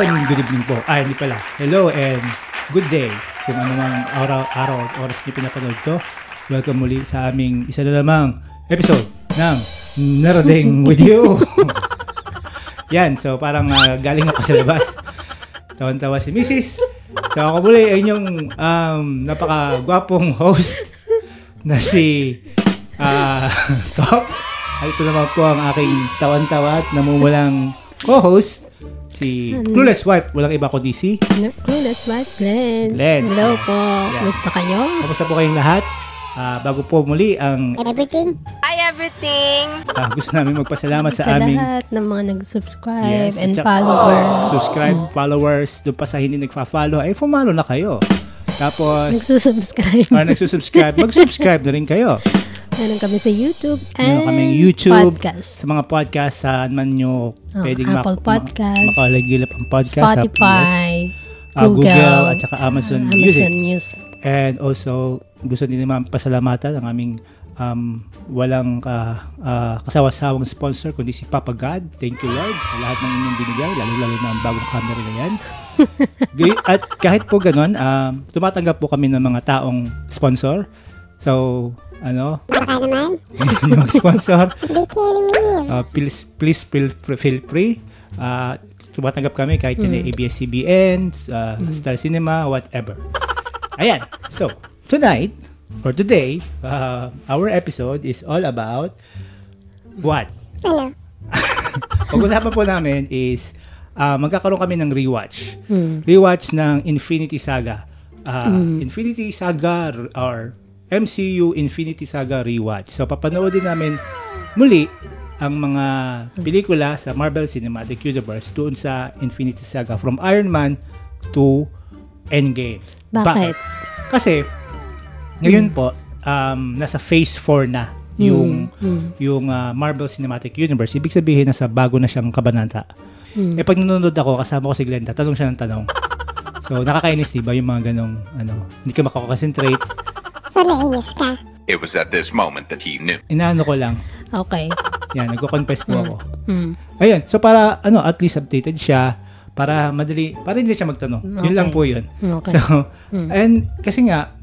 and good evening po. Ay, hindi pala. Hello and good day. Kung ano mang araw, araw at oras niyo pinapanood to. Welcome muli sa aming isa na namang episode ng Nerding with you. Yan, so parang uh, galing ako sa labas. Tawan-tawa si Mrs. So ako muli ay inyong um, napaka-gwapong host na si uh, Tops. At ito naman po ang aking tawan-tawa at namumulang co-host si Clueless Wife. Walang iba kundi si Clueless Wife, Glenn. Glenn. Hello po. Yeah. Kumusta kayo? Kamusta po kayong lahat? Ah, bago po muli ang and everything. Hi, everything! ah, gusto namin magpasalamat sa, Sa aming lahat ng mga nag-subscribe and at saka- followers. subscribe, followers, doon pa sa hindi nagfa-follow, ay follow na kayo. Tapos, Nagsusubscribe. or nagsusubscribe, mag-subscribe na rin kayo. Meron kami sa YouTube and Meron kaming YouTube, podcast. sa mga podcast, saan man nyo Oh, pwedeng Apple Podcast, makalagilap ang podcast. Spotify, yes, ah, Google, Google, at saka Amazon, Music. Amazon Music. And also, gusto din naman pasalamatan ang aming um, walang ka, ah, kasawasawang sponsor, kundi si Papa God. Thank you, Lord, sa lahat ng inyong binigay, lalo-lalo na ang bagong camera na yan. At kahit po ganun, um, tumatanggap po kami ng mga taong sponsor. So, ano, Baka naman. mag-sponsor. Be kidding me. Uh, please, please feel, feel free. Uh, tumatanggap kami kahit kina ABS-CBN, uh, Star Cinema, whatever. Ayan. So, tonight, or today, uh, our episode is all about what? Ano? Pag-usapan po namin is uh, magkakaroon kami ng rewatch. Hmm. Rewatch ng Infinity Saga. Uh, Infinity Saga or MCU Infinity Saga rewatch. So papanoodin namin muli ang mga pelikula sa Marvel Cinematic Universe doon sa Infinity Saga from Iron Man to Endgame. Bakit? Kasi ngayon po um, nasa phase 4 na yung Hmm. yung uh, Marvel Cinematic Universe. Ibig sabihin nasa bago na siyang kabanata. Hmm. Eh pag nanonood ako kasama ko si Glenda, tanong siya ng tanong. So nakakainis 'di ba yung mga ganong ano, hindi ka makakakonsentrate. So, nainis ka? It was at this moment that he knew. Inaano ko lang. Okay. Yan, nagko-confess po ako. Hmm. Ayun, so para ano, at least updated siya para madali, para hindi siya magtanong. Yun Okay. lang po yun. Okay. So, and kasi nga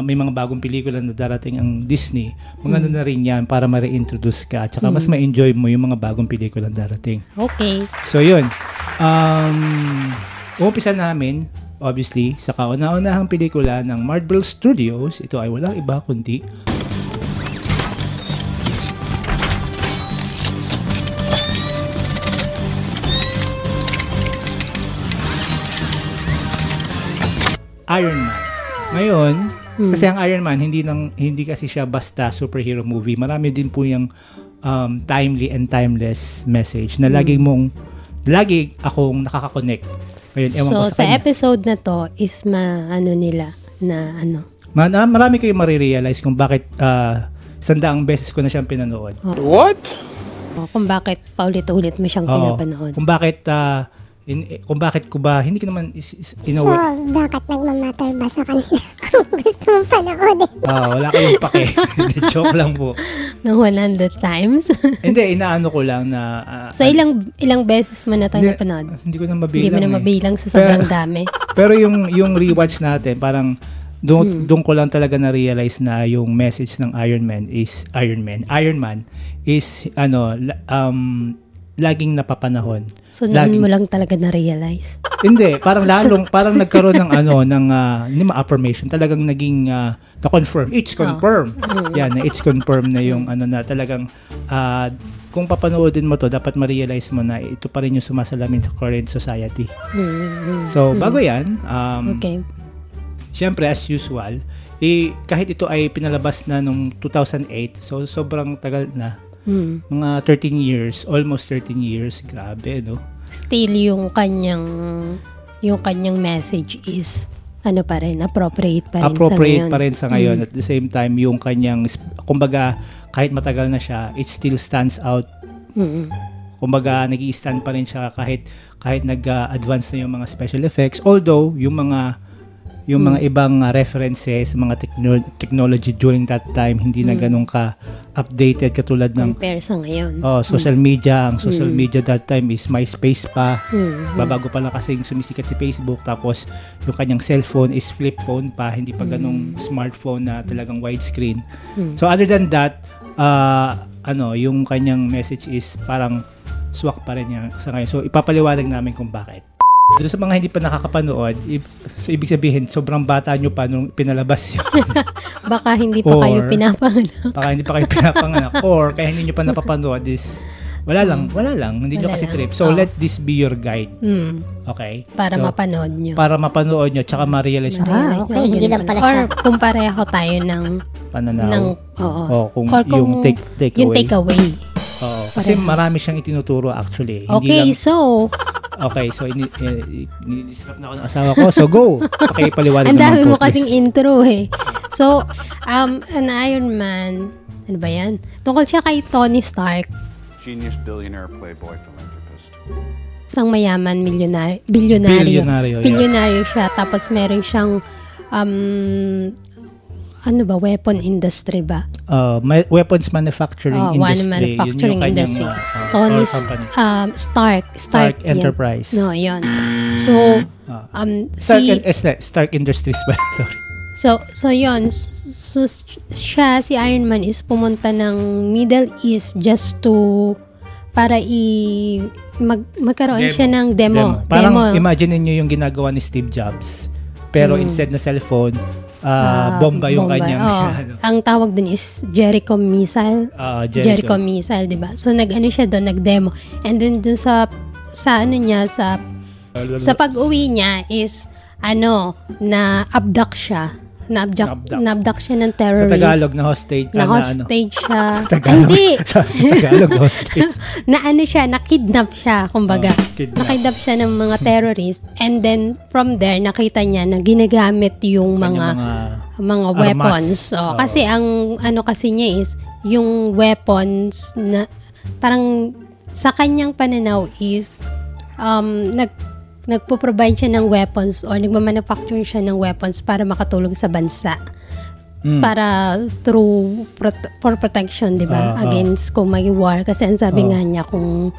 may mga bagong pelikula na darating ang Disney, mga ano na rin yan para ma-reintroduce ka at saka mas ma-enjoy mo yung mga bagong pelikula na darating. Okay. So, yun. Um, umpisa namin, obviously, sa kauna-unahang pelikula ng Marvel Studios. Ito ay walang iba kundi Iron Man. Ngayon, kasi ang Iron Man hindi nang hindi kasi siya basta superhero movie. Marami din po yung um, timely and timeless message na lagi mong lagi akong nakaka-connect. Ngayon, ewan ko So, sa, sa kanya. episode na to is ma, ano nila, na ano, Ma- marami kayong marirealize kung bakit uh, sandaang beses ko na siyang pinanood. o, kung bakit paulit-ulit mo siyang Oo. pinapanood. Kung bakit uh, in, eh, kung bakit ko ba hindi ko naman is, is, in a So, way, bakit nagmamatter ba sa kanila kung gusto mong panoodin? ah, wala kayong pake. Joke lang po. Ng 100 times. Hindi, inaano ko lang na ah, so, ilang ilang beses mo na tayo hindi, napanood? hindi ko na mabilang. Hindi mo na eh. mabilang sa sobrang Pero- dami. Pero yung yung rewatch natin, parang doon Hmm. doon ko lang talaga na realize na yung message ng Iron Man is Iron Man. Iron Man is ano um laging napapanahon. So, Laging- mo lang talaga na-realize. Hindi, parang lalong parang nagkaroon ng ano ng uh, hindi ma affirmation, talagang naging ah, na-confirm. It's confirm. Yan, na it's confirm na yung ano na talagang ah, kung papanoodin mo to, dapat ma-realize mo na ito pa rin yung sumasalamin sa current society. Mm, So, bago yan, um, Okay. Siyempre, as usual, eh, kahit ito ay pinalabas na nung 2008, so sobrang tagal na. Mm. Mga 13 years, almost 13 years. Grabe, no? Still yung kanyang yung kanyang message is ano pa rin, appropriate pa rin Appropriate sa ngayon. pa rin sa ngayon. At the same time, yung kanyang, kumbaga, kahit matagal na siya, it still stands out. Mm. Kumbaga, nag stand pa rin siya kahit, kahit nag-advance na yung mga special effects. Although, yung mga yung mga ibang uh, references, mga techno- technology during that time hindi na ganun ka updated katulad ng Compare sa ngayon. oh, social media. Ang social media that time is MySpace pa. Mm. Babago pa lang kasi yung sumisikat si Facebook tapos yung kanyang cellphone is flip phone pa, hindi pa ganung smartphone na talagang widescreen. So other than that, uh, ano, yung kanyang message is parang swak pa rin niya sa ngayon. So ipapaliwanag namin kung bakit. Doon sa mga hindi pa nakakapanood, if, so ibig sabihin, sobrang bata nyo pa nung pinalabas yun. Baka hindi pa kayo Or- pinapanganak. Baka hindi pa kayo pinapanganak. Or kaya hindi nyo pa napapanood is, wala lang, wala lang. Hindi nyo Wala kasi lang. trip. So Oh. let this be your guide. Mm. Okay? Para so, mapanood nyo. Para mapanood nyo, tsaka ma-realize nyo, Ah, okay. Hindi lang pala Or siya. kung pareho tayo ng, pananaw. ng oo. Oh, kung, Or kung yung take, take yung away. takeaway. Oo, kasi Pareho. marami siyang itinuturo actually. Hindi Okay, lang, so, okay, so ini, eh, ni-disrupt na ako ng asawa ko. So go! Okay, paliwanag ang naman dami mo kasing please. intro eh. So, um, an Iron Man, ano ba yan? Tungkol siya kay Tony Stark, Genius, billionaire, playboy, philanthropist. isang mayaman, milyonaryo, bilyonaryo. Bilyonaryo, yes. Bilyonaryo siya, tapos meron siyang, um, ano ba, weapon industry ba? Uh, ma- weapons manufacturing Oh, industry. one manufacturing yun industry. uh, uh, Tony um, Stark. Stark, Stark yan. Enterprise. No, yun. So, Ah. um, Stark, si, eh, Stark, Stark Industries pala, sorry. so, so yun, so, siya, si Iron Man is pumunta ng Middle East just to, para i, mag, magkaroon siya ng demo. Parang demo. imagine niyo yung ginagawa ni Steve Jobs. Pero instead na cellphone, ah, Ah, bomba yung bomba. kanyang ano, Ang tawag dun is Jericho Missile. ah, Jericho, Jericho. Missile, 'di ba? So nag-ano siya doon, nag-demo. And then dun sa sa ano niya sa sa pag-uwi niya is ano na abduct siya. Na-abduct, Na-abduct. na-abduct siya ng Sa terrorist. Tagalog na hostage. na ah, ano, hostage siya. Tagalog. Hindi. sa, sa Tagalog na hostage. na ano siya, na-kidnap siya, kumbaga. Oh, kidnap. Na-kidnap siya ng mga terrorist. And then, from there, nakita niya na ginagamit yung mga mga mga weapons. Oh, Oo. Kasi ang ano kasi niya is, yung weapons na parang sa kanyang pananaw is um, nag nagpo-provide siya ng weapons or nagmamanufacture siya ng weapons para makatulong sa bansa. Mm. Para through prot- for protection, di ba? Ah, ah. Against kung may war. Kasi ang sabi Ah. nga niya kung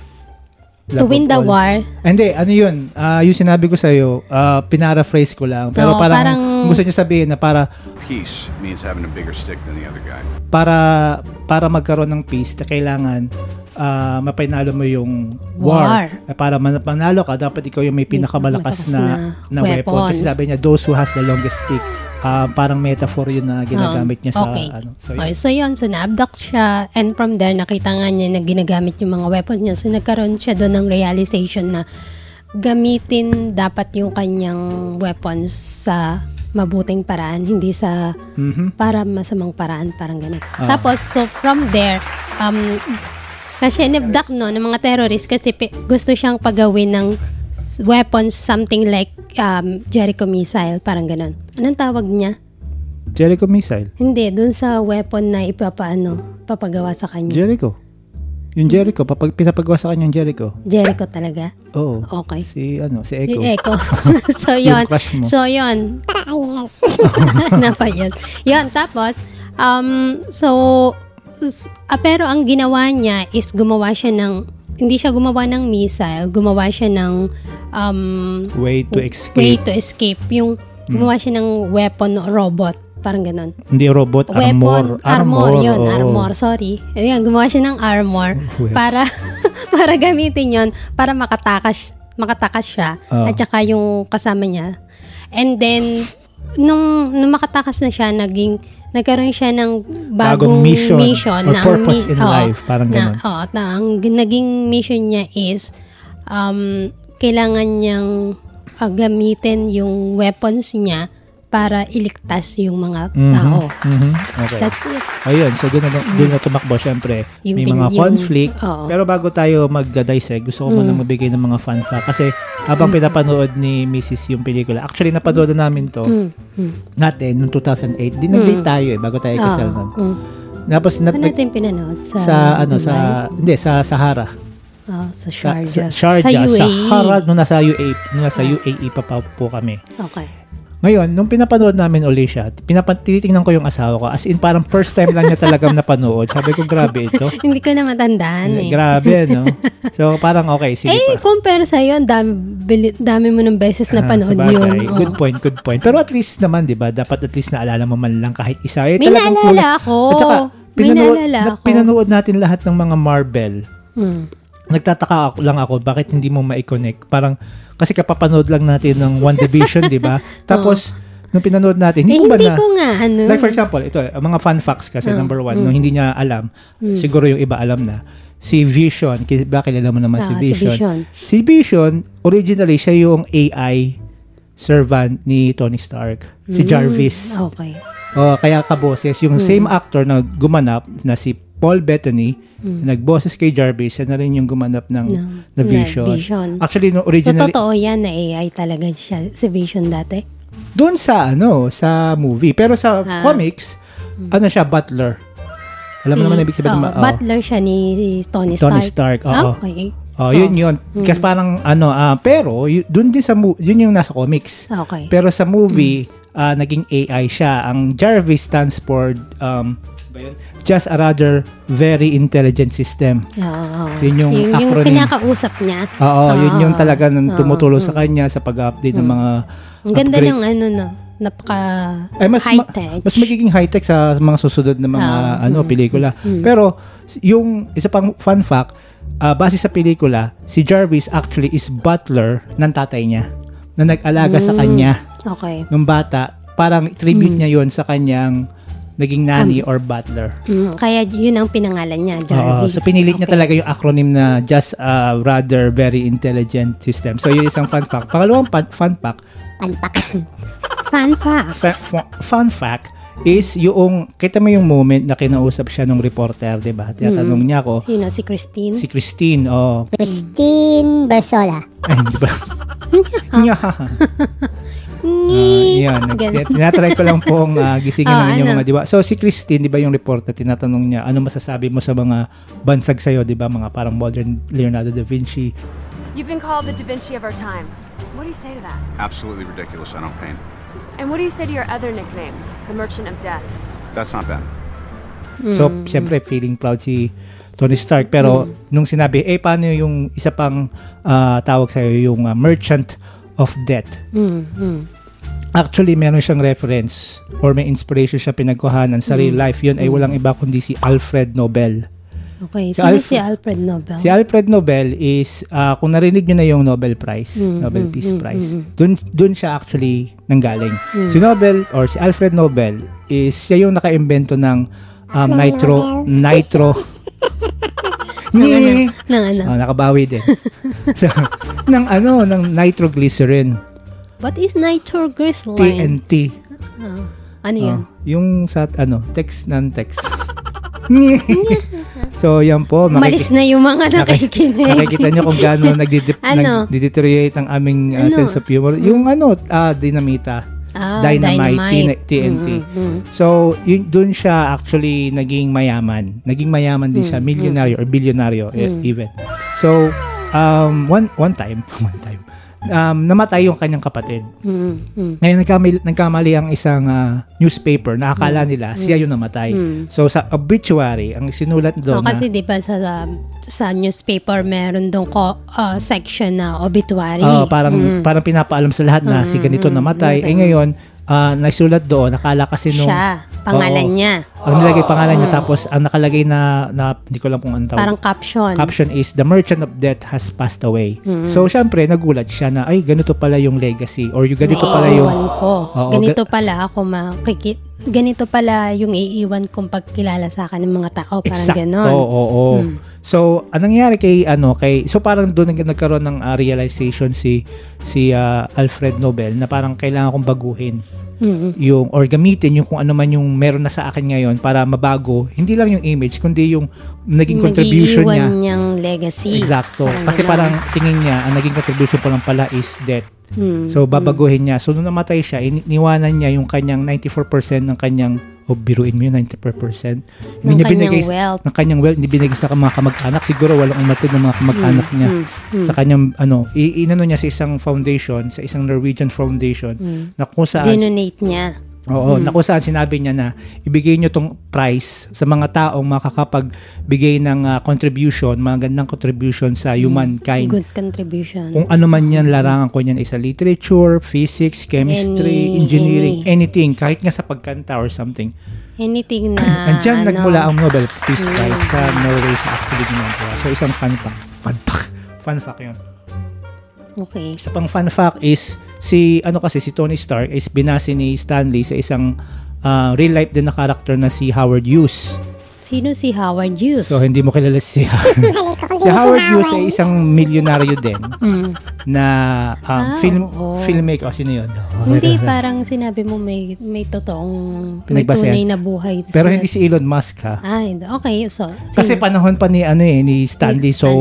Love to win the all. war, Hindi, ano yun? Ah, yung sinabi ko sa'yo, ah, pinaraphrase ko lang. Pero Oo, parang, parang- gusto niyo sabihin na para Peace means having a bigger stick than the other guy. para para magkaroon ng peace, na kailangan ah, mapanalo mo yung war. War. Eh, Para man- manalo ka, dapat ikaw yung may pinakamalakas Malakas na, na na, weapon. Kasi sabi niya, those who has the longest stick. Ah, parang metaphor yun na ginagamit niya sa okay. ano. So, Okay, yun. so yun, so na-abduct siya and from there nakita nga niya na ginagamit yung mga weapons niya. So nagkaroon siya doon ng realization na gamitin dapat yung kanyang weapons sa mabuting paraan, hindi sa Mhm. para masamang paraan, parang ganun. Ah. Tapos, so from there, um, kasi inabduct no, ng mga terrorist kasi pi- gusto siyang pagawin ng weapons, something like um, Jericho missile, parang ganun. Anong tawag niya? Jericho missile. Hindi, dun sa weapon na ipapaano, papagawa sa kanya. Jericho. Yung Jericho, papag, pinapagawa sa kanya yung Jericho. Jericho talaga. Oo. Okay. Si ano, si Si Echo. Echo. so, yun. So, yun. Yes. na pa yun. Yun, tapos, um, so, ah, pero ang ginawa niya is gumawa siya ng, hindi siya gumawa ng missile, gumawa siya ng, um, Way to way escape. to escape. Yung, gumawa siya ng weapon robot. Parang ganun. Hindi robot, Weapon, armor. armor, yun, oo. armor, sorry. Ayan, gumawa siya ng armor Web. para para gamitin yon para makatakas makatakas siya Ah. at saka yung kasama niya. And then nung, nung makatakas na siya, naging nagkaroon siya ng bagong, Bagong mission or na ang purpose in oo, life, parang na, ganun. oo, na ang naging mission niya is um, kailangan niyang ah, gamitin yung weapons niya para iligtas yung mga Mhm, tao. mhm, Okay. That's it. Ayun, so doon na, doon na tumakbo, syempre. Yung may mga yung- conflict. oo. Pero bago tayo mag-dissect, gusto ko muna Mm. magbigay ng mga fun fact. Kasi habang pinapanood ni Mrs. yung pelikula, actually napanood na namin to Mm, mm. natin noong 2008. Di nag-date tayo eh, bago tayo kasal nun. Mm. Tapos, nat- Saan natin pinanood? Sa, sa, ano, Dubai? sa, hindi, sa Sahara. Oh, sa Sa, Sharjah. sa Sharjah, Sa UAE. Sahara, nung nasa UAE, nung nasa UAE pa, pa po kami. Okay. Ngayon, nung pinapanood namin uli siya, pinapa- tinitingnan ko yung asawa ko. As in, parang first time lang niya talagang napanood. Sabi ko, grabe ito. Hindi ko na matandaan eh. Grabe, no? So, parang okay, sige eh, pa. compare sa'yo, ang dami, bili- dami mo ng beses na Ah, panood sabagay. yun. Oh. Good point, good point. Pero at least naman, di ba, dapat at least naalala mo man lang kahit isa. Eh, May naalala kulas- ako. At saka, May pinanood, naalala na- ako. pinanood natin lahat ng mga Marvel. Hmm. Nagtataka ako, lang ako, bakit hindi mo ma-connect? Parang, kasi kapapanood lang natin ng One Division, di ba? Tapos, nung pinanood natin, Eh, hindi ko ba hindi na... ko nga, ano. Like for example, ito, eh, mga fun facts kasi, Oh, number one, mm. nung hindi niya alam, siguro yung iba alam na, si Vision, kilala mo naman si Ah, si Vision? Vision. Si Vision, originally, siya yung AI servant ni Tony Stark, si Mm. Jarvis. Okay. Oh, kaya kaboses, yung same actor na gumanap na si Paul Bettany, nagboses kay Jarvis, siya na rin yung gumanap ng, na na Vision. Vision. Actually, no, So, originally, totoo yan na AI talaga siya, si Vision dati? doon sa, ano, sa movie. Pero sa Ah. comics, ano siya, butler. Alam mo naman ibig sabihin. Ma- oh. Butler siya ni Tony Stark. Tony Stark, oo. Ah, okay. Oh, yun yun. Kasi parang ano, ah, pero y- dun din sa yun yung nasa comics. Okay. Pero sa movie, ah, naging AI siya. Ang Jarvis stands for um ba yun? just a rather very intelligent system. Oo. Yun yung yung, yung acronym. pinakausap niya. Oo, yun yung Oo. talaga nang Oo. tumutulong sa kanya sa pag-update ng mga Ang ganda upgrade. ng ano no, napaka Ay, mas ma- high-tech. mas magiging high-tech sa mga susunod na mga Ah, ano mm, pelikula. Pero s- yung isa pang fun fact, ah, base sa pelikula, si Jarvis actually is butler ng tatay niya na nag-alaga sa Mm. kanya Okay. nung bata. Parang tribute niya yon sa kanyang naging nanny or butler. Mm, kaya yun ang pinangalan niya, Oo, Jarvis. so pinilit niya Okay. talaga yung acronym na just a rather very intelligent system. So yun isang fun fact. Pangalawang fun, fun fact, Panpak. Fun fact. fa- fun fact is yung, kita mo yung moment na kinausap siya nung reporter, di ba? Tinatanong niya ako, Sino? Si Christine? si Christine, oh, Christine Bersola. ay, di ba? Nya. Ngi. yan, tinatry ko lang pong ah, gisingin Oh, ng inyong ano? mga, di ba? So, si Christine, di ba yung reporter, tinatanong niya, ano masasabi mo sa mga bansag sa'yo, di ba? Mga parang modern Leonardo da Vinci. You've been called the Da Vinci of our time. What do you say to that? Absolutely ridiculous. I don't paint. And what do you say to your other nickname, the Merchant of Death? That's not bad. So, Mm. syempre, feeling proud si Tony Stark. Pero, nung sinabi, eh, paano yung isa pang ah, tawag sa'yo, yung ah, Merchant of Death? Mm, mm. Actually, meron siyang reference or may inspiration siya pinagkuhanan sa real life. Yun ay walang iba kundi si Alfred Nobel. Okay. Si Sino Alfred- si Alfred Nobel? Si Alfred Nobel is, ah, kung narinig nyo na yung Nobel Prize, Mm, Nobel mm, Peace mm, Prize, mm. dun, dun siya actually nanggaling. Si Nobel or si Alfred Nobel is siya yung naka-imbento ng um, nitro, nitro, Ngi! Nang ano? Ah, nakabawi din. so, ng ano, ng nitroglycerin, What is nitroglycerin? TNT. Ah, ano yun? Ah, yung sa ano, text non text. so yan po, Malis na yung mga nakikinig. Nakikita niyo kung gaano nagdidip, Ano? nagdeteriorate ang aming uh, Ano? sense of humor. Yung ano, ah, dinamita. Ah, Dynamite, TNT. Mm, mm, mm. So, yun, dun siya actually naging mayaman. Naging mayaman din siya, milyonaryo or bilyonaryo e- Mm. even. So, um, one one time, one time, um, namatay yung kanyang kapatid. Mm, mm. Ngayon, nagkamali, nagkamali ang isang ah, newspaper na akala nila siya yung namatay. Mm. So, sa obituary, ang sinulat Oh, doon na, kasi di ba sa, sa, sa newspaper meron doon ko ah, section na obituary. Oo, parang Mm. parang pinapaalam sa lahat na si ganito namatay. Eh ngayon, ah, nasulat doon, nakala kasi nung Siya, pangalan Oo. niya. ang nilagay pangalan niya tapos ang nakalagay na, na hindi ko lang kung ano tawag. Parang caption. caption is the merchant of death has passed away. So syempre nagulat siya na ay ganito pala yung legacy or yung ganito pala yung Iiwan ko. Oo, ganito pala ako makikit. Ganito pala yung iiwan kong pagkilala sa akin ng mga tao. Parang Exacto. ganon. Oo, oo. Hmm. So, anong nangyari kay ano kay so parang doon nag- nagkaroon ng ah, realization si si ah, Alfred Nobel na parang kailangan kong baguhin Mm, yung or gamitin yung kung ano man yung meron na sa akin ngayon para mabago hindi lang yung image kundi yung naging contribution niya niyang legacy. Exacto. Parang Kasi ganon. parang tingin niya, ang naging contribution ko lang pala is death. Hmm. So, babaguhin niya. So, nung namatay siya, iniwanan niya yung kanyang 94% ng kanyang, o biruin mo yun, 94%. Ng niya kanyang binigay, wealth. ng kanyang wealth, hindi binigay sa mga kamag-anak. Siguro walang umatid ng mga kamag-anak niya. Hmm. Hmm. Sa kanyang, ano, inano niya sa isang foundation, sa isang Norwegian foundation, Hmm. na kung saan, Dinonate niya. Oo, na kung saan sinabi niya na ibigay niyo tong prize sa mga taong makakapagbigay ng ah, contribution, mga gandang contribution sa humankind. Good contribution. Kung ano man yan, larangan ko niyan, isa literature, physics, chemistry, Any- engineering, any. anything, kahit nga sa pagkanta or something. Anything na, Andyan ano, nagmula ang Nobel Peace Prize sa Norway sa actually ginagawa. So, isang fun fact. Fun fact. Fun fact yun. Okay. Isa pang fun fact is, si, ano kasi, si Tony Stark is binasi ni Stanley sa isang ah, real life din na character na si Howard Hughes. Sino si Howard Hughes? So, hindi mo kilala si kung Si Howard Hughes ay Howard. isang milyonaryo din Hmm. na um, Ah, film oo. filmmaker. Oh, sino yun? Hindi, parang sinabi mo may may totoong, may tunay na buhay. Pero hindi si Elon Musk ha. Ah, hindi. Okay, so. Kasi sino? panahon pa ni ano eh ni Stanley, Ni so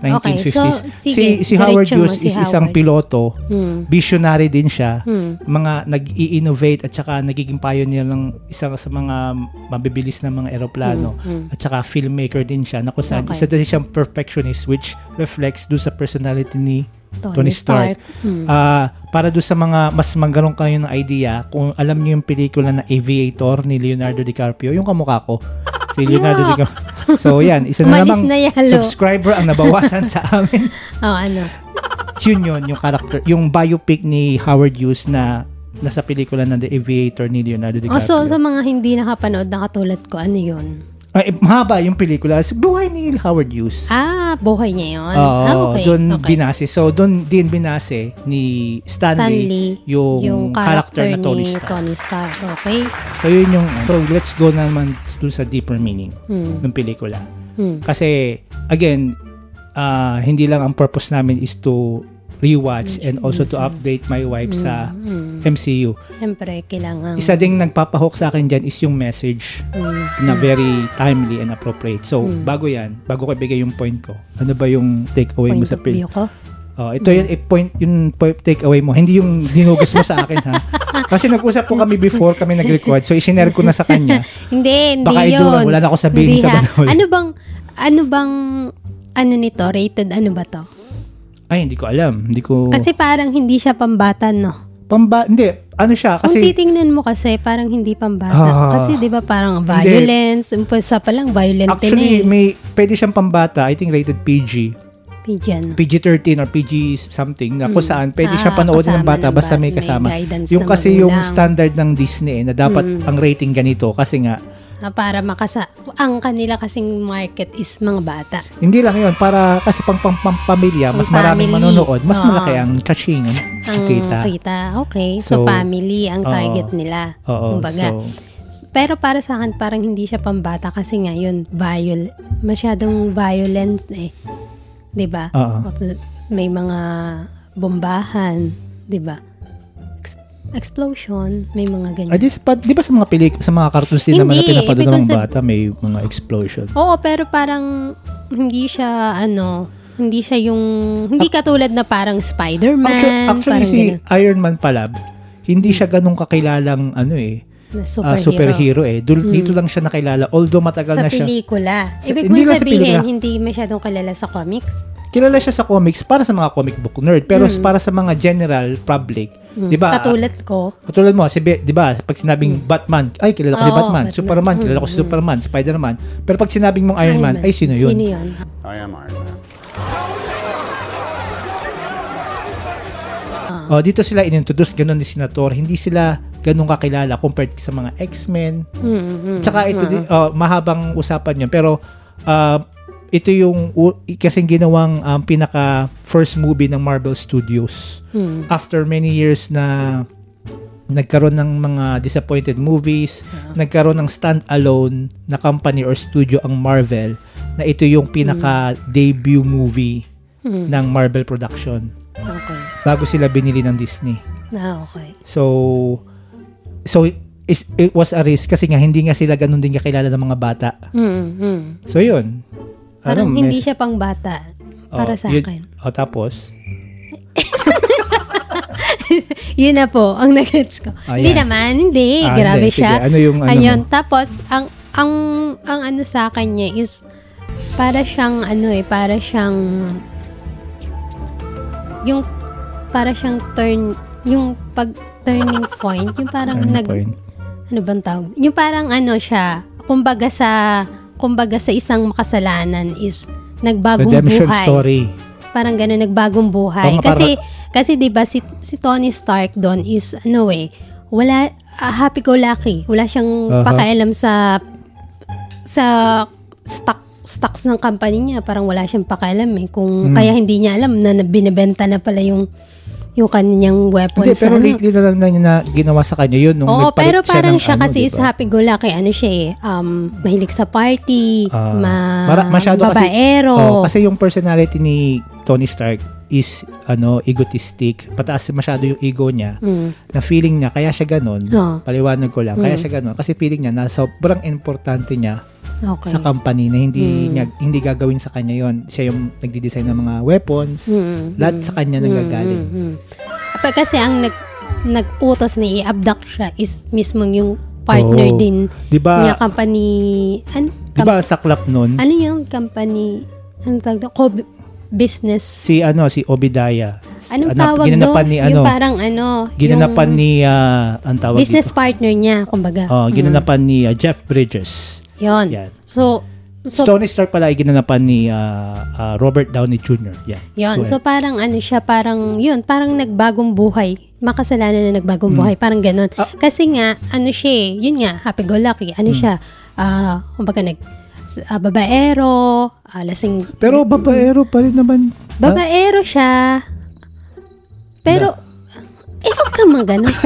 Stanley. Okay, 1950s. so, si sige, si Howard diretso mo, Hughes si is isang Howard. piloto. Hmm. Visionary din siya. Hmm. Mga nag-i-innovate at saka nagiging pioneer ng isa sa mga mabibilis na mga eroplano. Hmm, hmm. At saka filmmaker din siya na kung saan Okay. isa din siyang perfectionist which reflects do sa personality ni Tony, Tony Stark. Stark. Hmm. Ah, para do sa mga mas magkaroon kayo ng idea, kung alam niyo yung pelikula na Aviator ni Leonardo DiCaprio, yung kamukha ko. Si Leonardo Yuck! DiCaprio. So, yan. Isa na Umalis namang na yalo. subscriber ang nabawasan sa amin. Oh, ano? Yun yun, yung character, yung biopic ni Howard Hughes na nasa pelikula na The Aviator ni Leonardo DiCaprio. Oh, so, sa mga hindi nakapanood na katulad ko, ano yun? Ay, mahaba yung pelikula. Buhay ni Howard Hughes. Ah, buhay niya yun. Oo, ah, okay. doon okay. binase. So, doon din binase ni Stanley, Stanley, yung, character, na Tony Stark. Tony Stark. Okay. So, yun yung, so let's go naman doon sa deeper meaning Hmm. ng pelikula. Hmm. Kasi, again, ah, hindi lang ang purpose namin is to rewatch and also to update my wife sa Hmm. MCU. Siyempre, kailangan... Isa ding nagpapahok sa akin dyan is yung message Hmm. na very timely and appropriate. So, Mm. bago yan, bago ko ibigay yung point ko, ano ba yung takeaway mo point sa pelikula? view ko. Oh, ito yung eh, point yung point takeaway mo. Hindi yung dinugas mo sa akin ha. Kasi nag-usap po kami before kami nag-record. So i-share ko na sa kanya. Hindi, hindi Baka yun. idulan, wala na ako sabihin Hindi sa ha. Banol. Ano bang, ano bang, ano nito, rated ano ba to? Ay, hindi ko alam. Hindi ko Kasi parang hindi siya pambata, no? pamba hindi ano siya Kung kasi titingnan mo kasi, parang hindi pambata. Ah. kasi di ba parang violence, umpisa pa lang violent actually eh. may pwede siyang pambata. I think rated PG. Pigeon. PG-13 or PG something na kung Mm. saan pwede Ah, siya panoodin ng bata ng basta may may kasama. guidance Yung ng kasi yung standard ng Disney eh, na dapat Mm. ang rating ganito kasi nga para makasa... Ang kanila kasing market is mga bata. hindi lang yun para kasi pang, pang, pang pamilya mas Pang maraming family. manonood mas Oo. malaki ang kaching Ang kita. kita. Okay. So, So, family ang oo. target nila. Oo. Kumbaga. So, Pero para sa akin, parang hindi siya pambata kasi nga yun, viol, masyadong violence eh. 'Di ba? Oo. May mga bombahan, 'di ba? Ex- explosion, may mga ganyan. Ah, di, sa- di ba sa mga pelik, sa mga cartoons din naman na pinapanood ng bata, may mga explosion. Oo, pero parang hindi siya ano, hindi siya yung hindi katulad na parang Spider-Man, Actually, actually parang si ganun, Iron Man pala, hindi siya ganun kakilalang ano eh, na ah, superhero eh. Dul- Hmm. Dito lang siya nakilala, although matagal sa na siya. pelikula. Sa- Ibig hindi mo sabihin, pelikula. hindi masyadong kilala sa comics? Kilala siya sa comics para sa mga comic book nerd, pero para sa mga general public, Hmm. 'di ba? Katulad ko, Katulad mo, si 'di ba, pag sinabing Batman, ay kilala ko si Hmm. Oo, Batman, Batman. Superman, kilala ko si Mm, Superman, Spider-Man. Pero pag sinabing mong Iron, Man, ay sino 'yun? Sino yun? I am Iron Man. Oh, dito sila inintroduce ganun ni Senator, hindi sila ganun kakilala compared sa mga X-Men. Hmm, hmm, Tsaka ito hmm. di- oh, mahabang usapan 'yun, pero ah, ito yung kasing ginawang um, pinaka first movie ng Marvel Studios. Hmm. After many years na nagkaroon ng mga disappointed movies, nagkaroon ng stand-alone na company or studio ang Marvel na ito yung pinaka debut movie Hmm. ng Marvel production Okay. bago sila binili ng Disney. Ah, okay. So so is- it was a risk kasi nga hindi nga sila ganun din kakilala ng mga bata. Hmm, hmm. So yun. Parang Ano, hindi mes- siya pang bata para oh, sa yun- akin. Oh, tapos yun na po, ang nagets ko. Ayan. Hindi naman, hindi. Ah, grabe hindi. Sige, siya. ano yung ano Ayun, mo? tapos, ang, ang, ang ano sa kanya is, para siyang, ano eh, para siyang, yung, para siyang turn, yung pag, turning point, yung parang Turning nag, point. ano bang tawag? Yung parang ano siya, kumbaga sa, kumbaga sa isang makasalanan is, nagbagong Redemption buhay. story. Parang gano'n, nagbagong buhay. Nga, kasi, kasi 'di ba si, si Tony Stark doon is, ano eh, wala, ah, happy-go-lucky. Wala siyang Aha. pakialam sa, sa stock, stocks ng company niya. Parang wala siyang pakialam eh. Kung, Hmm. kaya hindi niya alam na binibenta na pala yung, yung kanyang weapons. Hindi, pero sa ano. lately na lang na, na ginawa sa kanya yun. Nung Oo, pero parang ng siya ano, kasi is diba? happy-go-lucky. Ano siya eh, um, mahilig sa party, Ah, ma, mara- masyado kasi- babaero. Oh, kasi yung personality ni Tony Stark is ano egotistic. Pataas masyado yung ego niya Mm. na feeling niya kaya siya ganun. Oh. Paliwanag ko lang, kaya Mm. siya ganun kasi feeling niya na sobrang importante niya Okay. sa company na hindi Mm. niya hindi gagawin sa kanya yon. Siya yung nagdi-design ng mga weapons. Mm, Lahat mm, sa kanya nanggagaling. mm, mm, mm. Pa- Kasi ang nag nag-utos na i-abduct siya is mismo yung partner Oo. din 'Di niya company ano, 'Di ba sa club nun? ano yung company ano tawag? Co- business Si ano si Obidaya. anong Ano, tawag doon ginanapan ni ano? yung parang ano ginanapan yung ni ah, ang tawag business dito. partner niya kumbaga Oh, Mm. ginanapan ni ah, Jeff Bridges. Yon Yan. so so Tony Stark pala ay ginanapan ni ah, ah, Robert Downey Jr. Yon. Go So parang ano siya, parang yun, parang nagbagong buhay. Makasalanan na nagbagong buhay, parang ganun. Ah. Kasi nga, ano siya eh, yun nga, happy-go-lucky. Ano siya, ah, kumbaga nag, ah, babaero, ah, lasing, Pero babaero pa rin naman. babaero siya. Pero, eh, huwag ka mang ganun.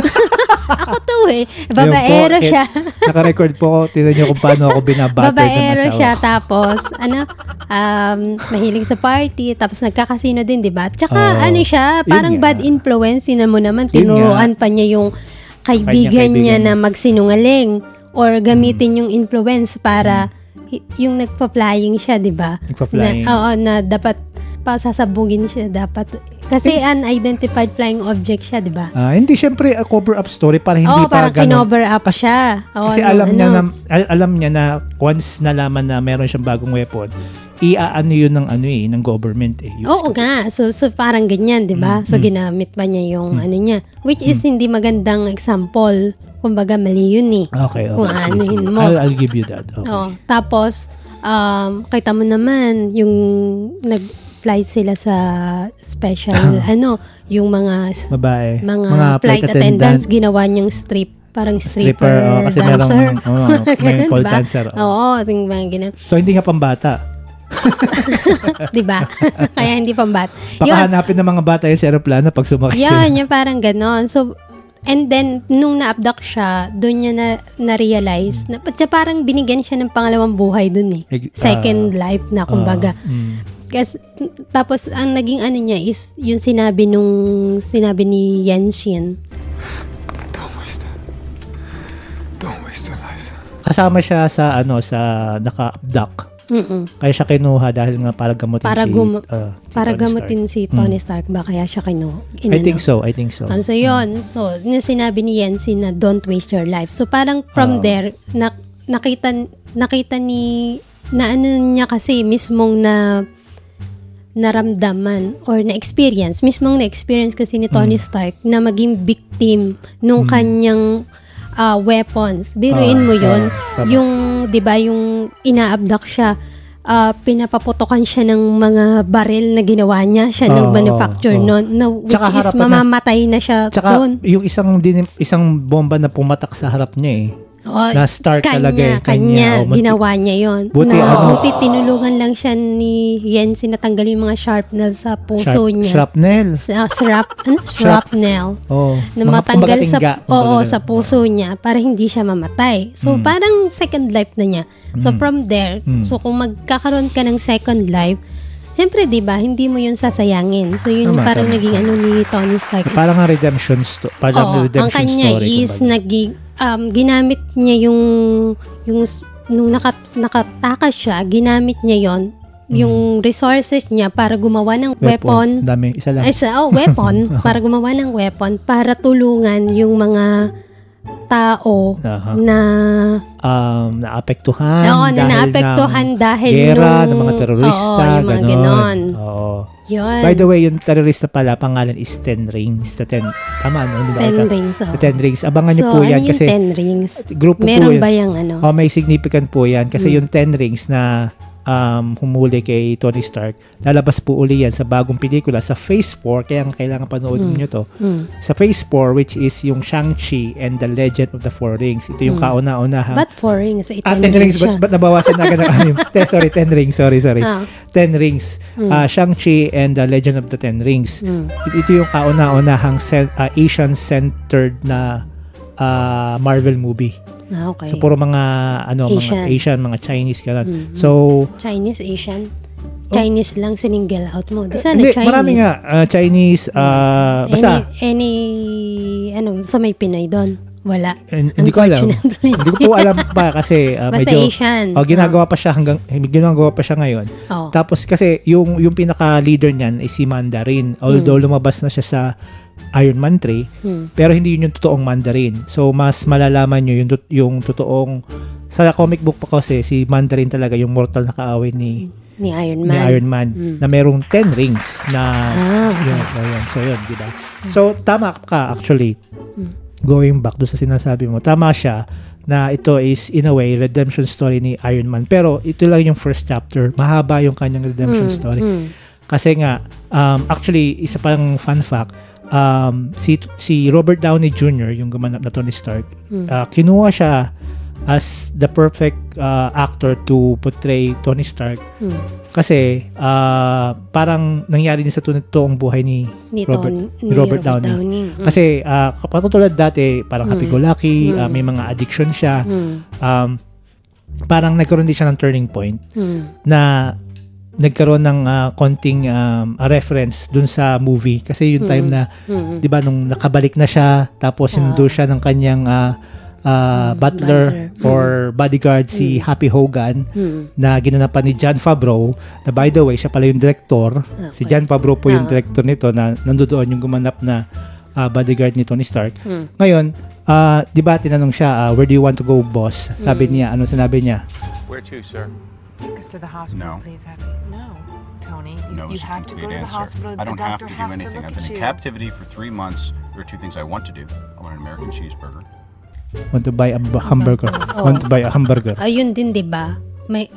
Ako to eh. Babaero po, eh, siya. Naka-record po ko. Tingnan niyo kung paano ako binabattle ng Babaero siya, tapos, ano, um, mahilig sa party, tapos nagkakasino din, di ba? Tsaka, Oo. ano siya, parang bad influence, yun mo naman, tinuruan pa niya yung kaibigan, niya na magsinungaling or gamitin yung influence para hi- yung nagpa-flying siya, di ba? Nagpa-flying. Na, oo, na dapat pasasabugin siya dapat. Kasi unidentified flying object siya, di ba? Ah, hindi, syempre, a cover-up story para hindi Oo, pa parang ganun. kinover up siya. Oo, Kasi nung alam niya na ano. al- alam niya na once nalaman na meron siyang bagong weapon, iaano yun ng ano eh, ng government eh. Oo ko. nga. So, so parang ganyan, di ba? So, ginamit pa niya yung ano niya. Which is hindi magandang example. Kumbaga, mali yun eh. Okay, okay. Kung anuhin mo. I'll, I'll give you that. Okay. Oo. Tapos, um, kita mo naman, yung nag-fly sila sa special, ano, yung mga Babae. mga, flight, attendants, ginawa niyang strip parang stripper, Stripper, oh, kasi merong- dancer. oh, may pole ba? dancer, oh. Oo, ting mga ganun. So, hindi nga pambata. Di ba? Kaya hindi pambat. Baka Yun, hanapin ng mga bata yung sa aeroplano pag sumakay sila. Yan, yung parang ganon. So, and then, nung na-abduct siya, doon niya na, na-realize, na, parang binigyan siya ng pangalawang buhay doon eh. Second life na, kumbaga. Ah, mm. Kasi, tapos, ang naging ano niya is, yung sinabi nung, sinabi ni Yenshin. Don't waste it. Don't waste your life. Kasama siya sa ano sa naka-abduct. Mm-mm. Kaya siya kinuha dahil nga para gamutin Para si, gum- uh, si Para Tony gamutin Stark. si Tony Stark ba, kaya siya kinu, Hmm. I think so, I think so. Ah, So, yun. So, yung sinabi ni Yancy na don't waste your life. So, parang from Ah. there, na, nakita, nakita ni, na ano niya kasi mismong na naramdaman or na-experience, mismong na-experience kasi ni. Tony Stark na maging victim nung kanyang ah, weapons. Biruin Ah, mo ah, tama. yung, di ba, yung ina-abduct siya, ah, pinapaputokan siya ng mga baril na ginawa niya. Siya Oo, nag-manufacture oo. nun. Na, which Tsaka is harapan na- mamamatay na siya Tsaka doon. yung isang din, isang bomba na pumatak sa harap niya eh. Oh, na Stark kanya, talaga eh, Kanya, kanya. Oh, munti- ginawa niya yon. Buti na, ano- buti tinulungan lang siya ni Yensi na tanggalin yung mga sharpnel sa puso Sharp, niya. shrapnel. Sa, shrap, ano? Shrapnel. Oh, Na matanggal sa, oo, kumbaga. sa puso niya para hindi siya mamatay. So, Hmm. parang second life na niya. So, from there, Mm. so kung magkakaroon ka ng second life, Siyempre, di ba, hindi mo yun sasayangin. So, yun Tama, parang tama. naging ano ni Tony Stark. Parang nga redemption sto- parang Oo, redemption ang kanya story. is kumbaga. naging um, ginamit niya yung yung nung naka, nakatakas siya, ginamit niya yon yung resources niya para gumawa ng weapon. Weapons. Dami. Isa lang. Ay, sa, oh, weapon. para gumawa ng weapon para tulungan yung mga tao Aha. na um, naapektuhan Oo, na dahil naapektuhan dahil gera, nung- ng mga terorista, Oo, yung mga ganon. ganon. Oo. Yun. By the way, yung terorista pala, pangalan is Ten Rings. The Ten, tama, no? Hindi ba? ten rings. oh. The Ten Rings. Abangan niyo so, po ano yan yung kasi ten rings? grupo po Meron yan. ba yung ano? Oh, may significant po yan. Kasi Mm. yung Ten Rings na um, humuli kay Tony Stark, lalabas po uli yan sa bagong pelikula sa Phase 4, kaya nga kailangan panoodin Mm. nyo to. Hmm. Sa Phase 4, which is yung Shang-Chi and the Legend of the Four Rings. Ito yung Mm. kauna-unahan. Ba't four rings? Eh, Ah, ten, ten rings. siya. Ba't, ba't nabawasan na agad ang anim? Te- sorry, ten rings. Sorry, sorry. Ah, Ten rings. Mm. Ah, Shang-Chi and the Legend of the Ten Rings. mm. It- Ito yung kauna-unahang ah, Asian-centered na ah, Marvel movie. Ah, okay. So, puro mga, ano, Asian. mga Asian, mga Chinese, ganun. Mm. So, Chinese, Asian? Chinese lang sininggle out mo. Di sana Oh. hindi, Chinese. marami nga. ah, Chinese, ah, basta, Any, any, ano, so may Pinoy doon? Wala. eh, hindi ko alam. Hindi ko po alam pa kasi ah, Basta medyo, Asian. oh, ginagawa pa siya hanggang, eh, ginagawa pa siya ngayon. Oh. Tapos kasi yung yung pinaka leader niyan ay si Mandarin. Although lumabas na siya sa Iron Man 3, Hmm. pero hindi yun yung totoong Mandarin. So mas malalaman niyo yung yung totoong sa comic book pa kasi si Mandarin talaga yung mortal na kaaway ni Ni Iron ni Man. Iron Man Mm. na merong 10 rings na Ah, yun, yun. So yun, di ba? So tama ka actually. Mm. Going back do sa sinasabi mo, tama siya na ito is in a way redemption story ni Iron Man. Pero ito lang yung first chapter. Mahaba yung kanyang redemption Mm, story. mm. Kasi nga, um, actually, isa pang fun fact, um, si, si Robert Downey Jr., yung gumanap na Tony Stark, Mm. uh, kinuha siya as the perfect uh, actor to portray Tony Stark Mm. Kasi uh, parang nangyari din sa totoong buhay ni Ni, Robert, Ton- ni Robert Downey. Mm. Kasi uh, patutulad dati, parang Mm. happy-go-lucky, uh, Mm. may mga addiction siya. Mm. Um, parang nagkaroon din siya ng turning point Mm. na nagkaroon ng ah, konting um, a reference dun sa movie kasi yung time Mm. na Mm. 'di ba nung nakabalik na siya tapos Ah. sinundo siya ng kanyang ah, ah, Mm, butler, butler. or bodyguard si Happy Hogan Mm. na ginanapan ni John Favreau na by the way siya pala yung director si Okay. John Favreau po yung Ah. director nito na nandoon yung gumanap na ah, bodyguard ni Tony Stark Mm. ngayon ah, 'di ba tinanong siya ah, where do you want to go boss sabi Mm. niya ano sinabi niya Where to, sir? Take us to the hospital, No. please, Happy. No, Tony. You, No you have to go to the answer. hospital. I The don't have to do anything. I've been in you. captivity for three months. There are two things I want to do. I want an American cheeseburger. Want to buy a hamburger Oh. want to buy a hamburger Ayun din, di ba? May,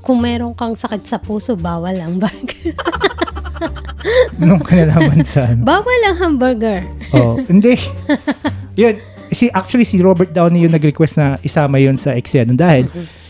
kung meron kang sakit sa puso, bawal ang burger. Nung kanalaman sa ano. bawal ang hamburger. oh, hindi. yun. Si, actually, si Robert Downey yung nag-request na isama yun sa eksena dahil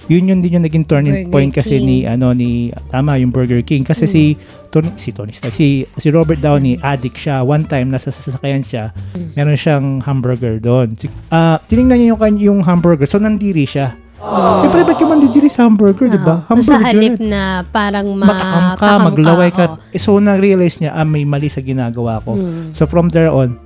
yun yun din yung naging turning Burger point kasi King. ni ano ni tama yung Burger King kasi si Tony si Tony Stark si si Robert Downey addict siya one time nasa sasakyan siya meron siyang hamburger doon Si- ah tiningnan niya yung yung hamburger so nandiri siya Siyempre, ba't yung mandidiri sa hamburger, di ba? Sa Hamburger. halip na parang matakam ka, matakam maglaway ka. oo. Eh, so, na-realize niya, ah, may mali sa ginagawa ko. Mm. So, from there on,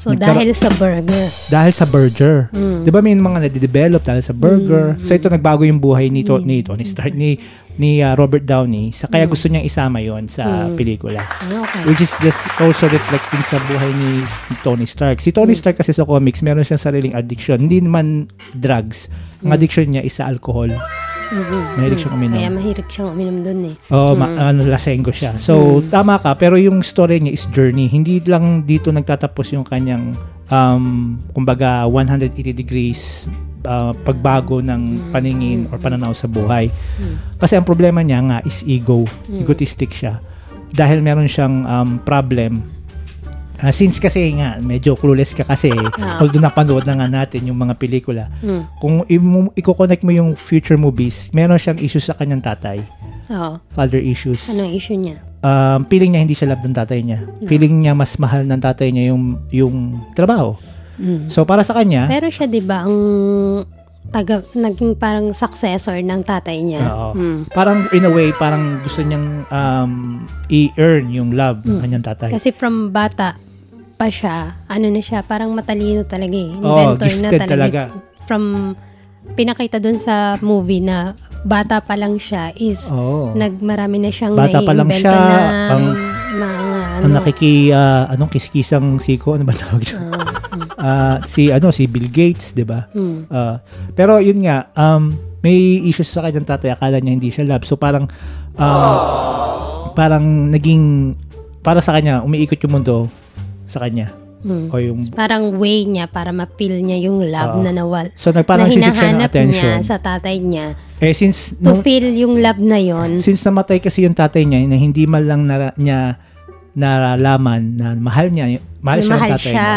So, Nagkara- dahil sa burger. dahil sa burger. Mm. 'Di ba may mga nade-develop dahil sa burger. So ito nagbago yung buhay ni to, ni Tony Stark ni ni uh, Robert Downey. Sa kaya gusto niyang isama 'yon sa Mm. pelikula. Okay. Which is this also reflects din sa buhay ni, ni Tony Stark. Si Mm. Tony Stark kasi sa comics, meron siyang sariling addiction. Hindi naman drugs. Ang addiction niya is sa alcohol. Mm-mm. Mahilig siyang uminom. Kaya mahilig siyang uminom dun eh. Oh, ma- ano, lasenggo siya. So, tama ka. Pero yung story niya is journey. Hindi lang dito nagtatapos yung kanyang, um, kumbaga, 180 degrees uh, pagbago ng paningin or pananaw sa buhay. Kasi ang problema niya nga is ego. Egotistic siya. Dahil meron siyang um, problem Ah, since kasi nga, medyo clueless ka kasi, although napanood na nga natin yung mga pelikula, Mm. kung i- i-connect mo yung future movies, meron siyang issues sa kanyang tatay. Oo. Father issues. Anong issue niya? Um, feeling niya hindi siya love ng tatay niya. Feeling niya mas mahal ng tatay niya yung yung trabaho. Mm. So para sa kanya, Pero siya 'di ba ang taga naging parang successor ng tatay niya. Oo. Mm. parang in a way, parang gusto niyang um, i-earn yung love ng kanyang tatay. Kasi from bata pa siya, ano na siya, parang matalino talaga eh. Oo, Inventor na gifted talaga. talaga. From pinakita dun sa movie na bata pa lang siya is Oo. nagmarami na siyang Bata pa lang siya, na ang- mga ano. ang nakiki ah, anong kiskisang siko ano ba tawag doon? Ah, si ano si Bill Gates, 'di ba? Hmm. Ah, pero yun nga, um, may issues sa kanyang tatay. Akala niya hindi siya love. So parang, um, parang naging, para sa kanya, umiikot yung mundo sa kanya. Hmm. O yung, Parang way niya para ma-feel niya yung love Oo. na nawal. so nagparang na sisik siya ng attention. niya sa tatay niya. eh since, To nung, feel yung love na yon since namatay kasi yung tatay niya, na hindi man lang nara, niya naralaman na mahal niya, mahal siya mahal tatay siya. niya.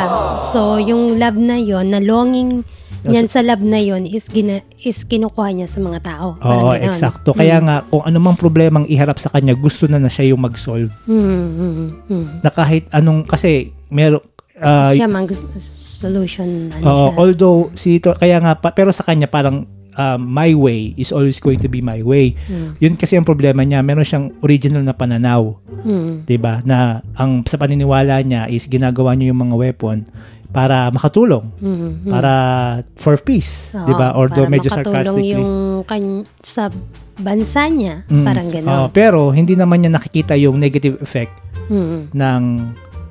So, yung love na yon na longing niyan sa love na yon is, gina, is kinukuha niya sa mga tao. Oo, ganon. eksakto. Kaya nga, kung anumang problemang iharap sa kanya, gusto na na siya yung mag-solve. Hmm, hmm, hmm. Na kahit anong, kasi, meron, ah, siya mang solution ano Oo, siya. although si kaya nga pa, pero sa kanya parang um, my way is always going to be my way. Hmm. Yun kasi ang problema niya, meron siyang original na pananaw, Hmm. 'di ba? Na ang sa paniniwala niya is ginagawa niya yung mga weapon para makatulong, Hmm. para for peace, Oo, 'di ba? Although medyo sarcastically. yung kan- sa bansa niya. Mm. Parang gano'n. pero hindi naman niya nakikita yung negative effect Hmm. ng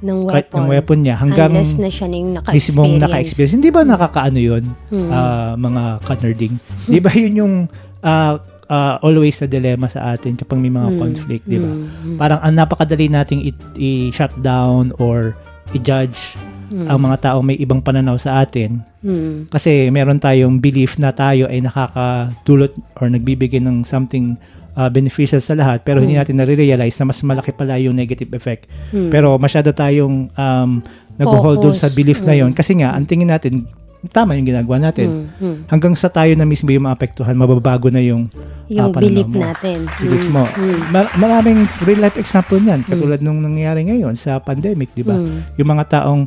Ng weapon. ng weapon niya hanggang Unless na siya yung naka-experience. mismong naka-experience. Hindi ba nakakaano yun, Mm. ah, mga kanerding? Di ba yun yung ah, ah, always na dilemma sa atin kapag may mga Mm. conflict, di ba? Mm. Parang ang napakadali nating i- i-shut down or i-judge Mm. ang mga tao may ibang pananaw sa atin Hmm. kasi meron tayong belief na tayo ay nakakadulot or nagbibigay ng something ah, beneficial sa lahat pero hindi natin nare-realize na mas malaki pala yung negative effect. Hmm. Pero masyado tayong um, nag-hold doon sa belief na Mm. yon kasi nga ang tingin natin tama yung ginagawa natin. Hmm. Hmm. Hanggang sa tayo na mismo yung maapektuhan, mababago na yung Yung pananaw belief mo. natin. belief Hmm. mo. Hmm. Mar- maraming real life example niyan katulad nung nangyayari ngayon sa pandemic, di ba? Hmm. Yung mga taong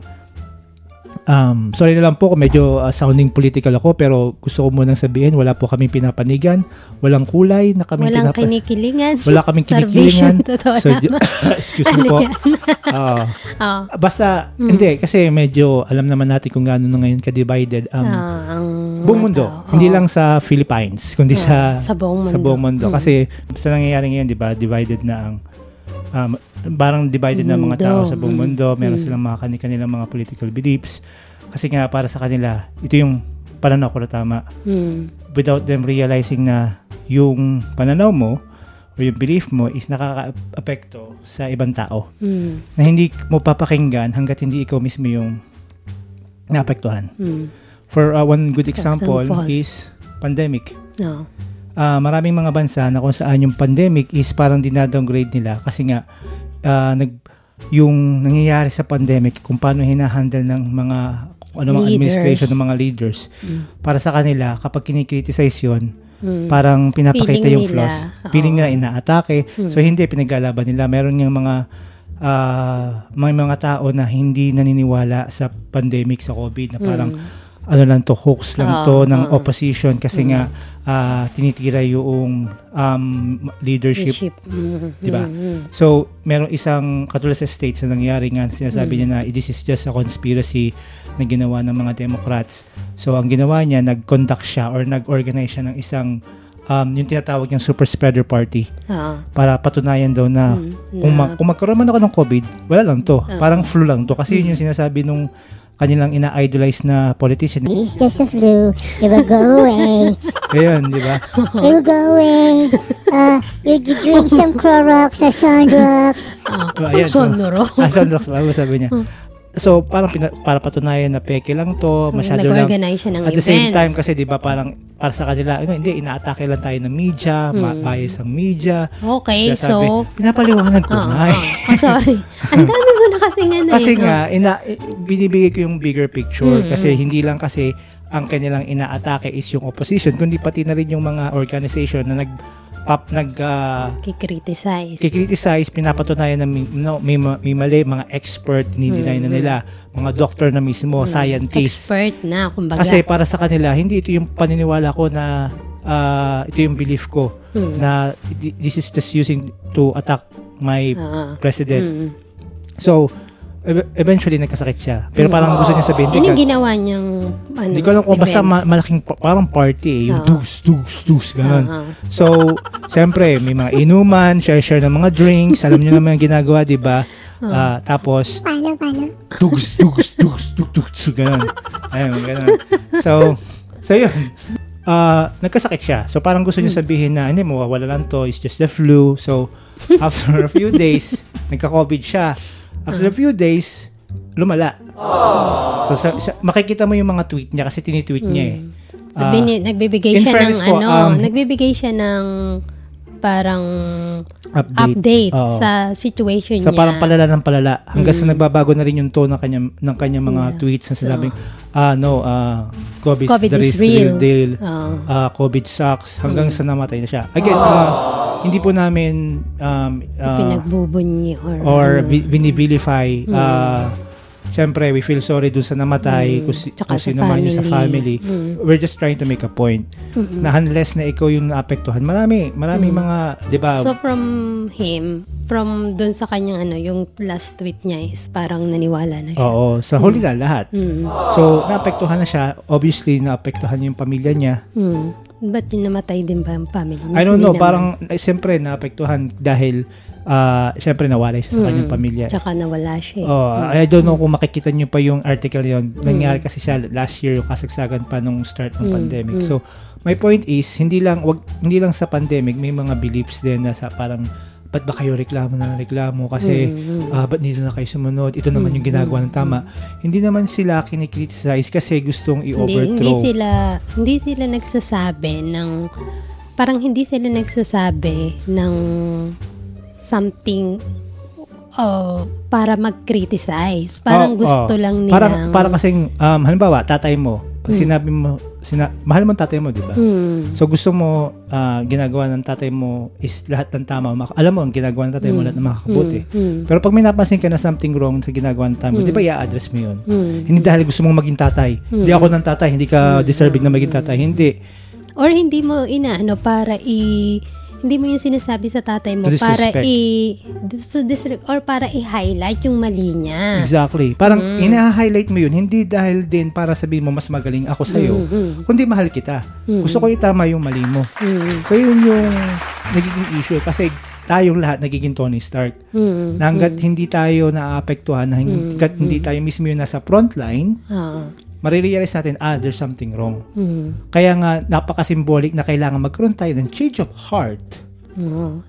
um, sorry na lang po kung medyo uh, sounding political ako pero gusto ko munang sabihin wala po kaming pinapanigan, walang kulay na kaming Walang pinapa- kinikilingan. wala kaming kinikilingan. totoo So, excuse me po. Oo. Oo. Basta, Hmm. hindi, kasi medyo alam naman natin kung gaano na ngayon ka-divided ang Ah, ang buong mundo. tao. Hindi lang sa Philippines, kundi Oo, sa, sa buong mundo. sa buong mundo. Mm. Kasi sa nangyayari ngayon, di ba, divided na ang um, parang divided na ang mga Mundo. tao sa buong Mm. mundo. Meron Mm. silang mga kanilang mga political beliefs. Kasi nga, para sa kanila, ito yung pananaw ko na tama. Hmm. Without them realizing na yung pananaw mo or yung belief mo is nakaka-apekto sa ibang tao Hmm. na hindi mo papakinggan hanggat hindi ikaw mismo yung naapektuhan. Hmm. For uh, one good example, Example. is pandemic. No. Ah, maraming mga bansa na kung saan yung pandemic is parang dinadowngrade nila kasi nga ah, nag yung nangyayari sa pandemic kung paano hinahandle ng mga kung ano mga administration ng mga leaders Mm. para sa kanila kapag kinikriticize yun Hmm. parang pinapakita Feeling yung nila. flaws Oo. feeling nila inaatake Mm. so hindi pinaglalaban nila meron yung mga ah, may mga tao na hindi naniniwala sa pandemic sa COVID na parang Hmm. Ano lang to, hoax lang Oo, to ng oo. opposition kasi Mm. nga ah, tinitira yung um, leadership. Leadership. Hmm. Diba? Hmm. So, merong isang katulad sa states na nangyari nga, sinasabi Mm. niya na this is just a conspiracy na ginawa ng mga Democrats. So, ang ginawa niya, nag-conduct siya or nag-organize siya ng isang um, yung tinatawag niyang super spreader party Oo. para patunayan daw na Hmm. kung, ma- kung magkaroon man ako ng COVID, wala lang to. Oo. Parang flu lang to. Kasi yun Mm. yung sinasabi nung kanilang ina-idolize na politician. It's just a flu. It will go away. Ayun, di ba? It will go away. Uh, you, you drink some Clorox or Sunrox. Oh, ayan, so- Sonoro. Ah, Sunrox, bago sabi niya. So, parang pina- para patunayan na peke lang to, So, masyado lang. siya ng At the events. same time, kasi di ba parang para sa kanila, ano, hindi, inaatake lang tayo ng media, ma- Hmm. bias ang media. Okay, Sinasabi, so... pinapaliwanag ko Oo, na eh. Oh, sorry. Ang dami mo na kasi nga na Kasi nga, ina, binibigay ko yung bigger picture Mm, kasi hindi lang kasi ang kanilang inaatake is yung opposition, kundi pati na rin yung mga organization na nag pap nag ah, Kikriticize. kikriticize, pinapatunayan na may, no, may, ma- may mali, mga expert, dinideny na Mm, nila, mga doctor na mismo, scientist. Expert na, kumbaga. Kasi para sa kanila, hindi ito yung paniniwala ko na ah, ito yung belief ko Hmm. na thi- this is just using to attack my Oo. president. Mm. So, e- eventually nagkasakit siya. Pero parang gusto niya sabihin, Yun yung "Teka, ginawa niyang ano, hindi ko alam kung basta event. ma- malaking pa- parang party eh, yung Oo. dus, dus, dus, ganun. Oo. So, syempre, may mga inuman, share-share ng mga drinks, alam niyo naman yung ginagawa, di ba? Ah, tapos, Paano, paano? dugs, dugs, dugs, dugs, dugs, ganun. Ayun, ganun. So, so yun. Ah, nagkasakit siya. So, parang gusto niya sabihin na, hindi, mawawala lang to, it's just the flu. So, after a few days, nagka-COVID siya. After a few days, lumala. So, sa, sa- makikita mo yung mga tweet niya kasi tinitweet niya eh. Sabi Ah, niya, nagbibigay in siya ng po, ano, um, nagbibigay siya ng parang update. update Oo. sa situation Sa niya. parang palala ng palala. Hanggang sa nagbabago na rin yung tone ng kanyang, ng kanyang mga Yeah. tweets na sinabing, ah, no, ah, COVID, COVID is is the real real." deal. Oo. Ah, COVID sucks. Hanggang sa namatay na siya. Again, ah, hindi po namin um, ah, pinagbubunyi or, or ano. vi- binivilify. ah, Siyempre, we feel sorry dun sa namatay, kung, si, kung sa sino man yung sa family. family. We're just trying to make a point. Na unless na ikaw yung naapektuhan, marami, marami mga, di ba, So from him, from dun sa kanyang ano, yung last tweet niya is parang naniwala na siya. Oo, sa huli na lahat. Mm. So, naapektuhan na siya. Obviously, naapektuhan yung pamilya niya. Hmm. Ba't yung namatay din ba ang family? I don't know, parang, eh, siyempre, naapektuhan dahil, ah, siyempre, nawala siya sa Mm. kanyang pamilya. Tsaka nawala siya. eh. Oh, I don't know kung makikita niyo pa yung article yon. Mm. Nangyari kasi siya last year yung kasagsagan pa nung start ng Mm, pandemic. mm. So, my point is hindi lang wag hindi lang sa pandemic may mga beliefs din na sa parang ba't ba kayo reklamo na reklamo kasi Mm, mm. ah, ba't dito na kayo sumunod ito naman yung ginagawa ng tama hindi naman sila kinikriticize kasi gustong hindi, i-overthrow hindi sila hindi sila nagsasabi ng parang hindi sila nagsasabi ng something oh, para mag-criticize. Parang Oh, gusto oh. lang nilang parang parang kasing um, halimbawa tatay mo pag sinabi mo sina, mahal mo ang tatay mo di ba Hmm. So gusto mo ah, ginagawa ng tatay mo is lahat ng tama. Mak- alam mo ang ginagawa ng tatay mo lahat ng makakabuti. Hmm. Pero pag may napansin ka na something wrong sa ginagawa ng tatay mo, di ba i-address mo yun? Hmm. Hindi dahil gusto mong maging tatay. Hindi ako ng tatay, hindi ka deserving na maging tatay. Hindi. Or hindi mo inaano para i hindi mo yung sinasabi sa tatay mo para i so disre- or para i-highlight yung mali niya. Exactly. Parang ina-highlight mo yun, hindi dahil din para sabihin mo mas magaling ako sa'yo, kundi mahal kita. Gusto ko itama yung mali mo. Mm. So yun yung nagiging issue kasi tayong lahat nagiging Tony Stark. Mm. Na hanggat hindi tayo naapektuhan, na hanggat hindi tayo mismo yung nasa front line, Ah. Marirealize natin, ah, there's something wrong. Mm. Kaya nga, napaka-symbolic na kailangan magkaroon tayo ng change of heart.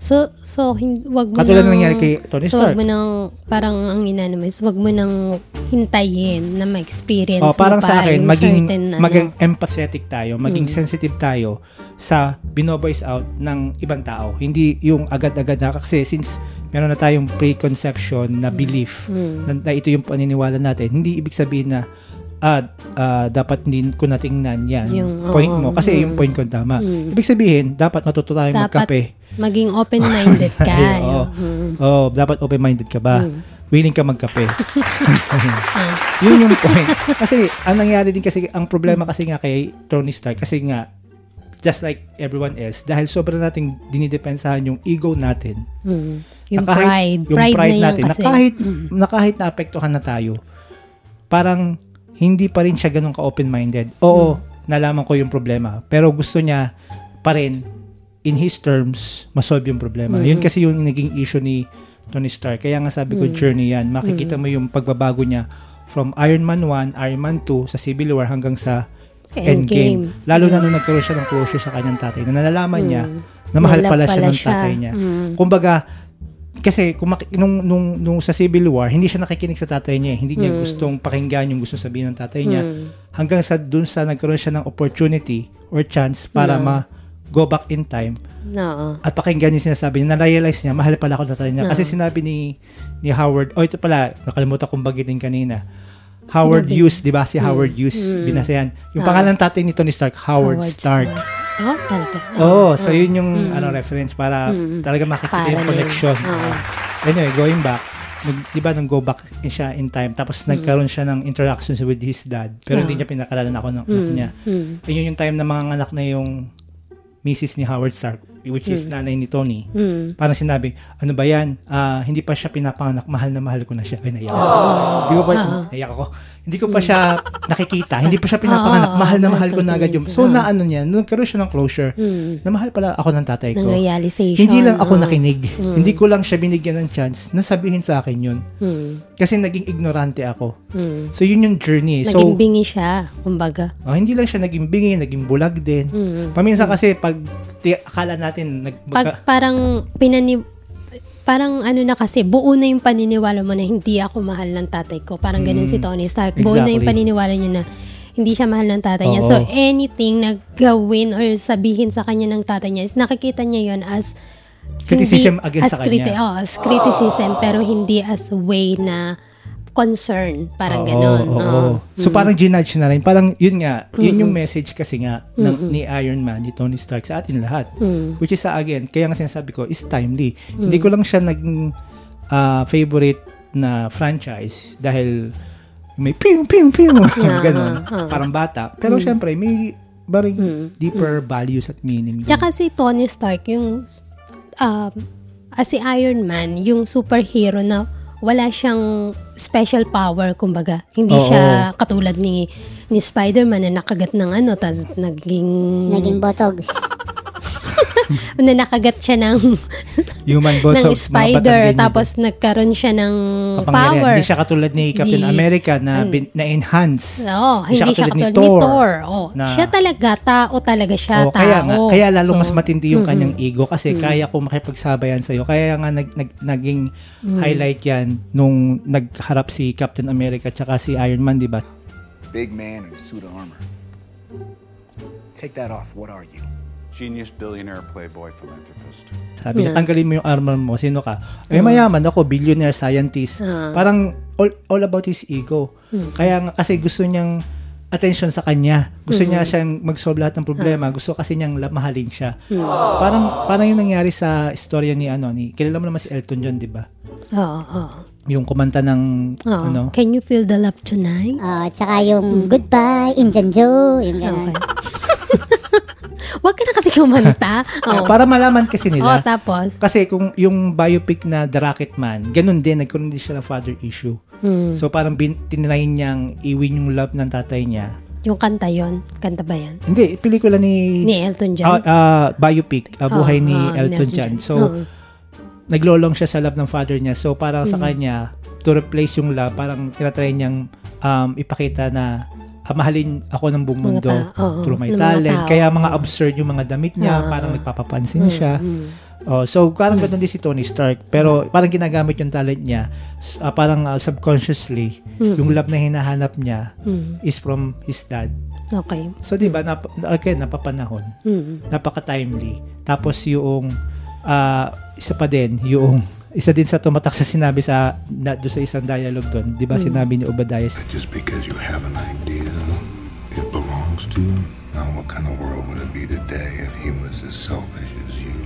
So, so, hin- wag mo Katulad nang, ng nangyari kay Tony so, Stark. wag mo nang, parang ang inano mo is, wag mo nang hintayin na ma-experience Oh, parang mo sa pa akin, yung maging, certain, ano, maging empathetic tayo, maging Mm. sensitive tayo sa binovoice out ng ibang tao. Hindi yung agad-agad na, kasi since meron na tayong preconception na belief Mm. na, na ito yung paniniwala natin, hindi ibig sabihin na ah, ah, dapat hindi ko natingnan yan. Yung- point oo, mo. Kasi mm. yung point ko tama. Mm. Ibig sabihin, dapat matuto Dapat magkape. maging open-minded ka. Ay, oo. Mm. Oh, dapat open-minded ka ba? Mm. Willing ka magkape. Yun yung point. Kasi, ang nangyari din kasi, ang problema kasi nga kay Tony Stark, kasi nga, just like everyone else, dahil sobrang nating dinidepensahan yung ego natin, Mm. Yung na kahit- pride. yung pride, pride na yun natin, kasi. na kahit, Mm. na kahit naapektuhan na tayo, parang hindi pa rin siya ganun ka-open-minded. Oo, nalaman ko yung problema. Pero gusto niya pa rin, in his terms, masolve yung problema. Yun kasi yung naging issue ni Tony Stark. Kaya nga sabi ko, journey yan. Makikita mo yung pagbabago niya from Iron Man 1, Iron Man 2, sa Civil War hanggang sa Endgame. Endgame. Lalo na nung nagkaroon siya ng closure sa kanyang tatay na nalalaman niya na mahal Mahal pala siya pala ng tatay niya. Mm. Kumbaga, kasi kung maki- nung, nung, nung sa Civil War, hindi siya nakikinig sa tatay niya. eh. Hindi niya gustong pakinggan yung gusto sabihin ng tatay niya. Mm. Hanggang sa dun sa nagkaroon siya ng opportunity or chance para ma go back in time No. at pakinggan yung sinasabi niya, na-realize niya, mahal pala ako tatay niya. Kasi sinabi ni, ni Howard, oh ito pala, nakalimutan kong bagitin kanina. Howard Sinabi. Hughes, di ba? Si Howard Hughes, binasayan. Yung Ah. pangalan ng tatay ni Tony Stark, Howard, Howard Stark. Oh, talaga. Oo, so yun yung ano reference para Mm. talaga makikita yung Parallel. connection. Oo. Anyway, going back, nag, di ba nung go back siya in time, tapos nagkaroon siya ng interactions with his dad, pero hindi Mm. niya pinakalala na ako ng anak niya. Mm. Yun yung time na mga anak na yung misis ni Howard Stark, which is nanay ni Tony. Mm. Parang sinabi, ano ba yan? Ah, hindi pa siya pinapanganak, mahal na mahal ko na siya. Ay, naiyak ako. Hindi ko pa, naiyak ako. Hindi ko pa siya nakikita, hindi pa siya pinapanganak, Oo, mahal na oo, mahal ko na agad yung. So, na ano niya, nung nagkaroon siya ng closure, Mm. na mahal pala ako ng tatay ko. Ng realization. Hindi lang ako oo. nakinig. Hindi ko lang siya binigyan ng chance na sabihin sa akin yun. Mm. Kasi naging ignorante ako. Mm. So, yun yung journey. So, Naging bingi siya, kumbaga. oh, hindi lang siya naging bingi, naging bulag din. Mm. Paminsan kasi, pag akala natin, nag, Pag parang pinani parang ano na kasi, buo na yung paniniwala mo na hindi ako mahal ng tatay ko. Parang ganun si Tony Stark. Buo na yung Mm. Exactly. paniniwala niya na hindi siya mahal ng tatay niya. Oo. So, anything na gawin or sabihin sa kanya ng tatay niya is nakikita niya yon as Criticism hindi- against as sa kanya. oh, as criticism, pero hindi as way na concern. Parang Oo, ganon. oo. Oo. So parang ginudge na rin. Parang yun nga, yun Mm-hmm. yung message kasi nga ng, ni Iron Man, ni Tony Stark sa atin lahat. Mm. Which is uh, again, kaya nga sinasabi ko, is timely. Hindi ko lang siya naging ah, favorite na franchise dahil may Yeah, ganon. ah, ah. Parang bata. Pero syempre, may baring Mm. deeper values at meaning. dun. Tsaka si Tony Stark, yung um, as si Iron Man, yung superhero na wala siyang special power, kumbaga. Hindi Oo. siya katulad ni ni Spider-Man na nakagat ng ano, tapos naging, Naging botox. na nakagat siya ng, Human ng botox, mga spider, tapos nagkaroon siya ng power. Hindi siya katulad ni Captain Di- America na, Mm. bin, na-enhance. Oo, hindi siya katulad ni Thor. Oh, na- siya talaga, tao talaga siya, Oh, tao. kaya nga, kaya lalo So, mas matindi yung kanyang ego kasi Mm. kaya ko makipagsabayan sa iyo. Kaya nga nag, nag, naging Mm. highlight 'yan nung nagharap si Captain America tsaka si Iron Man, 'di ba? Big man in a suit of armor. Take that off. What are you? Genius, billionaire, playboy, philanthropist. Sabi niya, Yeah. tanggalin mo yung armor mo. Sino ka? Eh, mayaman ako, billionaire, scientist. Ah. Parang all, all about his ego. Kaya nga, kasi gusto niyang attention sa kanya. Gusto niya siyang mag-solve lahat ng problema. Gusto kasi niyang mahalin siya. Parang parang yung nangyari sa istorya ni ano ni kilala mo naman si Elton John, 'di ba? Oo, oo. Yung kumanta ng Oo. ano, Can you feel the love tonight? Ah, tsaka yung goodbye, Indian Joe, yung Okay. kumanta. Oh. para malaman kasi Oh, nila. tapos. Kasi kung yung biopic na The Rocket Man, ganun din, nagkaroon din siya ng father issue. Hmm. So parang bin, tinry niyang iwin yung love ng tatay niya. Yung kanta yon Kanta ba yan? Hindi, pelikula ni, Ni Elton John? ah, ah, biopic, ah, buhay Oo, ni oo, Elton John. So, Oo. naglolong siya sa love ng father niya. So, parang Mm. sa kanya, to replace yung love, parang tinatry niyang um, ipakita na mahalin ako ng buong Mga mundo ta- oo, through my mga talent. tao. Kaya mga absurd yung mga damit niya, Oo. parang nagpapapansin siya. Mm. Oh, so parang ganun din si Tony Stark, pero parang ginagamit yung talent niya ah, parang ah, subconsciously yung love na hinahanap niya Mm. is from his dad. Okay. So 'di ba, nap- again, napapanahon Mm. napaka-timely. Tapos yung ah, isa pa din, yung isa din sa tumatak sa sinabi sa na, sa isang dialogue doon, 'di ba sinabi ni Obadiah Just because you have an idea, belongs to you. Now, what kind of world would it be today if he was as selfish as you?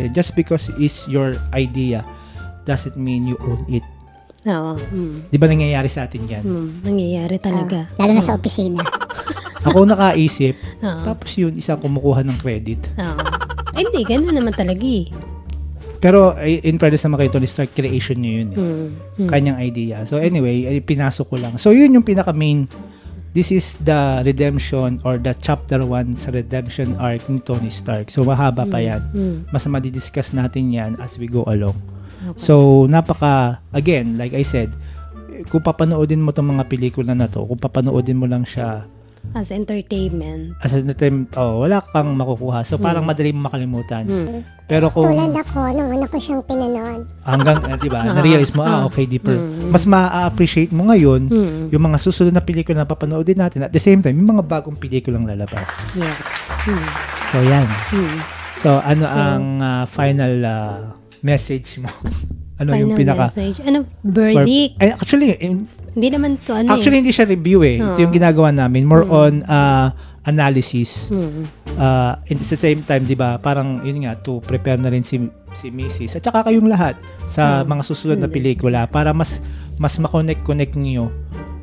eh, just because it's your idea doesn't mean you own it. Oo. Mm. 'Di ba nangyayari sa atin 'yan? Mm. Nangyayari talaga. Lalo na sa opisina. Ako nakaisip, Oo. tapos yun isang kumukuha ng credit. Oo. Eh, Hindi, ganun naman talaga eh. Pero eh, in fairness naman kay Tony Stark, creation niya yun. Eh. Mm. Mm. Kanyang idea. So anyway, ay pinasok ko lang. So yun yung pinaka main This is the redemption or the chapter 1 sa redemption arc ni Tony Stark. So mahaba pa yan. Mm. Mas madidiscuss natin yan as we go along. Okay. So napaka, again, like I said, kung papanoodin mo tong mga pelikula na to, kung papanoodin mo lang siya As entertainment. as time, oh, wala kang makukuha. So parang madali mo makalimutan. Mm. Pero kung Tulad ako, nung una ko siyang pinanood. hanggang, eh, di ba, Ah, na-realize mo, ah, ah. okay, deeper. Mm. Mas ma-appreciate mo ngayon Mm. yung mga susunod na pelikula na papanoodin natin. At the same time, yung mga bagong pelikulang lalabas. Yes. Mm. So, yan. Mm. So, ano ang ah, final ah, message mo? ano yung Final pinaka... message. Ano, verdict. Eh, actually, in- Hindi naman to ano actually, hindi siya review eh. Ito yung ginagawa namin. More on ah, analysis. eh. Mm. uh, at the same time, 'di ba, parang yun nga to prepare na rin si si Mrs. At saka kayong lahat sa Hmm. mga susunod na pelikula para mas mas ma-connect-connect niyo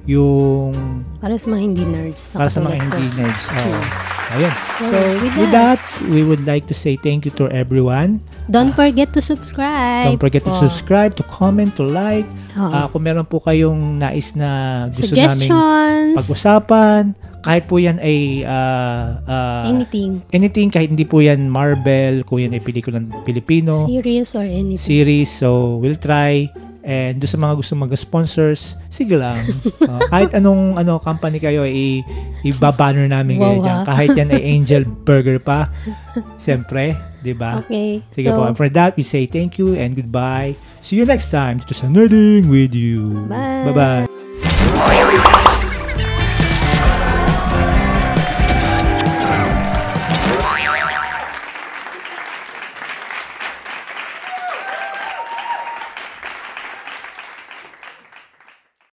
yung Para sa mga hindi nerds. para sa mga hindi nerds. Oo. Ayun. So, with with that, we would like to say thank you to everyone. Don't forget to subscribe. Don't forget to po. subscribe, to comment, to like. Oo. Ah, kung meron po kayong nais na gusto Suggestions. pag-usapan, kahit po yan ay ah, ah, anything. anything, kahit hindi po yan Marvel, kung yan ay pelikulang Pilipino, Series or anything. series, so we'll try. And do sa mga gusto mag-sponsors, sige lang. Ah, kahit anong ano company kayo, i ibabanner namin kayo Wow, dyan. ha? Kahit yan ay Angel Burger pa. Siyempre, di ba? Okay. Sige so, po. And for that, we say thank you and goodbye. See you next time dito sa Nerding with You. Bye. Bye-bye.